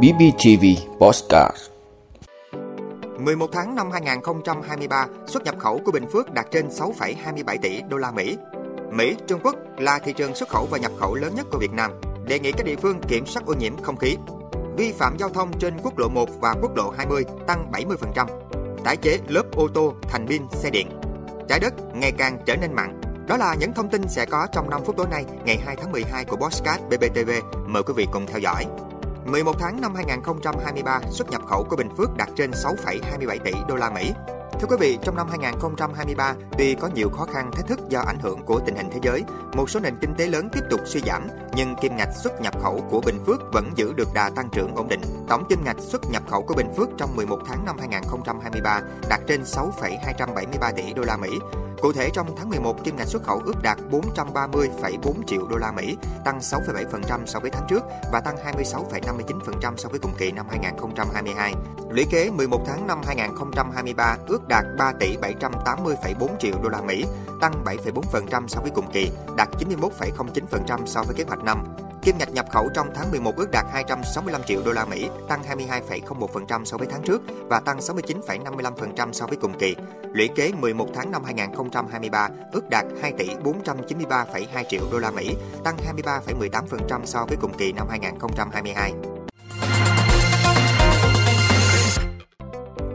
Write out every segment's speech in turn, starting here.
BBTV Postcard 11 tháng năm 2023, xuất nhập khẩu của Bình Phước đạt trên 6,27 tỷ đô la Mỹ. Mỹ, Trung Quốc là thị trường xuất khẩu và nhập khẩu lớn nhất của Việt Nam, đề nghị các địa phương kiểm soát ô nhiễm không khí. Vi phạm giao thông trên quốc lộ 1 và quốc lộ 20 tăng 70%. Tái chế lớp ô tô thành pin xe điện. Trái đất ngày càng trở nên mặn. Đó là những thông tin sẽ có trong 5 phút tối nay, ngày 2 tháng 12 của Bosscat BBTV. Mời quý vị cùng theo dõi. 11 tháng năm 2023, xuất nhập khẩu của Bình Phước đạt trên 6,27 tỷ đô la Mỹ. Thưa quý vị, trong năm 2023, tuy có nhiều khó khăn thách thức do ảnh hưởng của tình hình thế giới, một số nền kinh tế lớn tiếp tục suy giảm, nhưng kim ngạch xuất nhập khẩu của Bình Phước vẫn giữ được đà tăng trưởng ổn định. Tổng kim ngạch xuất nhập khẩu của Bình Phước trong 11 tháng năm 2023 đạt trên 6,273 tỷ đô la Mỹ. Cụ thể trong tháng 11, kim ngạch xuất khẩu ước đạt 430,4 triệu đô la Mỹ, tăng 6,7% so với tháng trước và tăng 26,59% so với cùng kỳ năm 2022. Lũy kế 11 tháng năm 2023 ước đạt 3 tỷ 780,4 triệu đô la Mỹ, tăng 7,4% so với cùng kỳ, đạt 91,09% so với kế hoạch năm. Kim ngạch nhập khẩu trong tháng 11 ước đạt 265 triệu đô la Mỹ, tăng 22,01% so với tháng trước và tăng 69,55% so với cùng kỳ. Lũy kế 11 tháng năm 2023 ước đạt 2 tỷ 493,2 triệu đô la Mỹ, tăng 23,18% so với cùng kỳ năm 2022.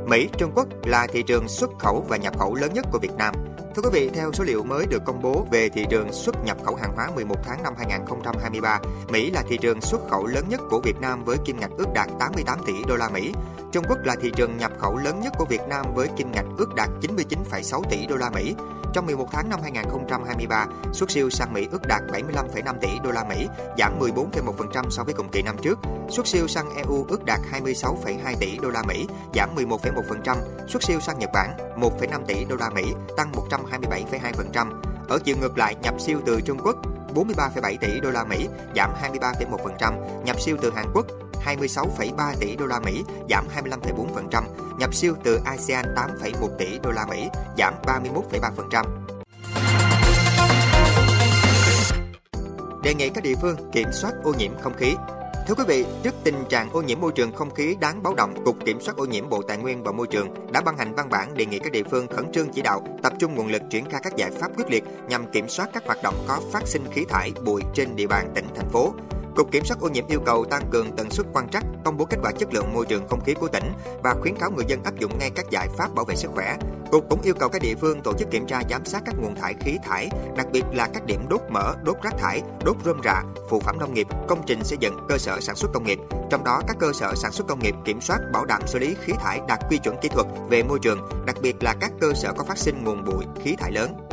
Mỹ, Trung Quốc là thị trường xuất khẩu và nhập khẩu lớn nhất của Việt Nam. Thưa quý vị, theo số liệu mới được công bố về thị trường xuất nhập khẩu hàng hóa 11 tháng năm 2023, Mỹ là thị trường xuất khẩu lớn nhất của Việt Nam với kim ngạch ước đạt 88 tỷ đô la Mỹ. Trung Quốc là thị trường nhập khẩu lớn nhất của Việt Nam với kim ngạch ước đạt 99,6 tỷ đô la Mỹ. Trong 11 tháng năm 2023, xuất siêu sang Mỹ ước đạt 75,5 tỷ đô la Mỹ, giảm 14,1% so với cùng kỳ năm trước. Xuất siêu sang EU ước đạt 26,2 tỷ đô la Mỹ, giảm 11,1%. Xuất siêu sang Nhật Bản 1,5 tỷ đô la Mỹ, tăng 27,2% Ở chiều ngược lại, nhập siêu từ Trung Quốc 43,7 tỷ đô la Mỹ, giảm 23,1%, nhập siêu từ Hàn Quốc 26,3 tỷ đô la Mỹ, giảm 25,4%, nhập siêu từ ASEAN 8,1 tỷ đô la Mỹ, giảm 31,3%. Đề nghị các địa phương kiểm soát ô nhiễm không khí. Thưa quý vị, trước tình trạng ô nhiễm môi trường không khí đáng báo động, Cục Kiểm soát ô nhiễm Bộ Tài nguyên và Môi trường đã ban hành văn bản đề nghị các địa phương khẩn trương chỉ đạo, tập trung nguồn lực triển khai các giải pháp quyết liệt nhằm kiểm soát các hoạt động có phát sinh khí thải, bụi trên địa bàn tỉnh thành phố. Cục Kiểm soát ô nhiễm yêu cầu tăng cường tần suất quan trắc, công bố kết quả chất lượng môi trường không khí của tỉnh và khuyến cáo người dân áp dụng ngay các giải pháp bảo vệ sức khỏe. Cục cũng yêu cầu các địa phương tổ chức kiểm tra giám sát các nguồn thải khí thải, đặc biệt là các điểm đốt mỡ, đốt rác thải, đốt rơm rạ, phụ phẩm nông nghiệp, công trình xây dựng, cơ sở sản xuất công nghiệp. Trong đó các cơ sở sản xuất công nghiệp kiểm soát bảo đảm xử lý khí thải đạt quy chuẩn kỹ thuật về môi trường, đặc biệt là các cơ sở có phát sinh nguồn bụi, khí thải lớn.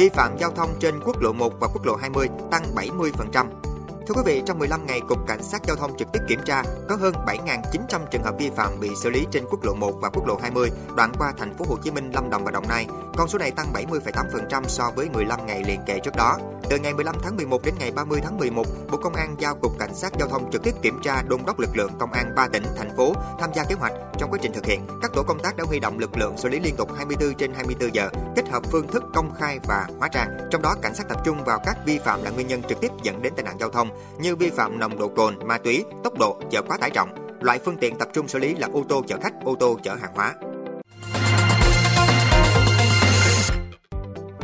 Vi phạm giao thông trên quốc lộ 1 và quốc lộ 20 tăng 70%. Thưa quý vị, trong 15 ngày, Cục Cảnh sát Giao thông trực tiếp kiểm tra có hơn 7.900 trường hợp vi phạm bị xử lý trên quốc lộ 1 và quốc lộ 20 đoạn qua thành phố Hồ Chí Minh, Lâm Đồng và Đồng Nai. Con số này tăng 70,8% so với 15 ngày liền kề trước đó. Từ ngày 15 tháng 11 đến ngày 30 tháng 11, Bộ Công an giao Cục Cảnh sát Giao thông trực tiếp kiểm tra đôn đốc lực lượng công an 3 tỉnh, thành phố tham gia kế hoạch. Trong quá trình thực hiện, các tổ công tác đã huy động lực lượng xử lý liên tục 24 trên 24 giờ, kết hợp phương thức công khai và hóa trang. Trong đó, cảnh sát tập trung vào các vi phạm là nguyên nhân trực tiếp dẫn đến tai nạn giao thông như vi phạm nồng độ cồn, ma túy, tốc độ, chở quá tải trọng. Loại phương tiện tập trung xử lý là ô tô chở khách, ô tô chở hàng hóa.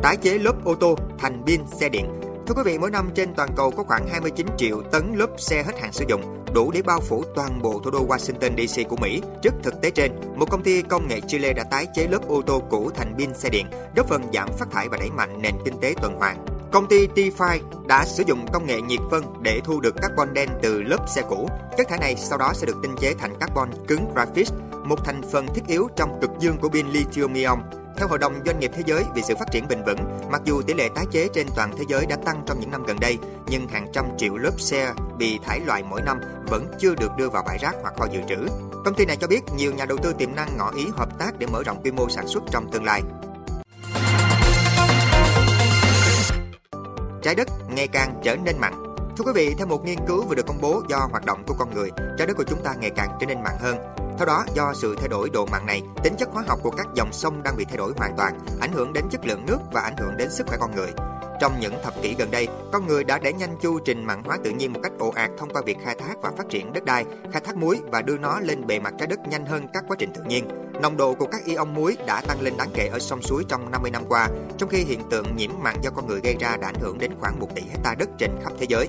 Tái chế lớp ô tô thành pin xe điện Thưa quý vị, mỗi năm trên toàn cầu có khoảng 29 triệu tấn lớp xe hết hạn sử dụng, đủ để bao phủ toàn bộ thủ đô Washington DC của Mỹ. Trước thực tế trên, một công ty công nghệ Chile đã tái chế lớp ô tô cũ thành pin xe điện, góp phần giảm phát thải và đẩy mạnh nền kinh tế tuần hoàn. Công ty T-Fi đã sử dụng công nghệ nhiệt phân để thu được carbon đen từ lớp xe cũ. Chất thải này sau đó sẽ được tinh chế thành carbon cứng graphite, một thành phần thiết yếu trong cực dương của pin lithium-ion. Theo Hội đồng Doanh nghiệp Thế giới vì sự phát triển bền vững, mặc dù tỷ lệ tái chế trên toàn thế giới đã tăng trong những năm gần đây, nhưng hàng trăm triệu lớp xe bị thải loại mỗi năm vẫn chưa được đưa vào bãi rác hoặc kho dự trữ. Công ty này cho biết nhiều nhà đầu tư tiềm năng ngỏ ý hợp tác để mở rộng quy mô sản xuất trong tương lai. Trái đất ngày càng trở nên mặn. Thưa quý vị, theo một nghiên cứu vừa được công bố do hoạt động của con người, trái đất của chúng ta ngày càng trở nên mặn hơn. Theo đó, do sự thay đổi độ mặn này, tính chất hóa học của các dòng sông đang bị thay đổi hoàn toàn, ảnh hưởng đến chất lượng nước và ảnh hưởng đến sức khỏe con người. Trong những thập kỷ gần đây, con người đã đẩy nhanh chu trình mặn hóa tự nhiên một cách ồ ạt thông qua việc khai thác và phát triển đất đai, khai thác muối và đưa nó lên bề mặt trái đất nhanh hơn các quá trình tự nhiên. Nồng độ của các ion muối đã tăng lên đáng kể ở sông suối trong 50 năm qua, trong khi hiện tượng nhiễm mặn do con người gây ra đã ảnh hưởng đến khoảng 1 tỷ hecta đất trên khắp thế giới.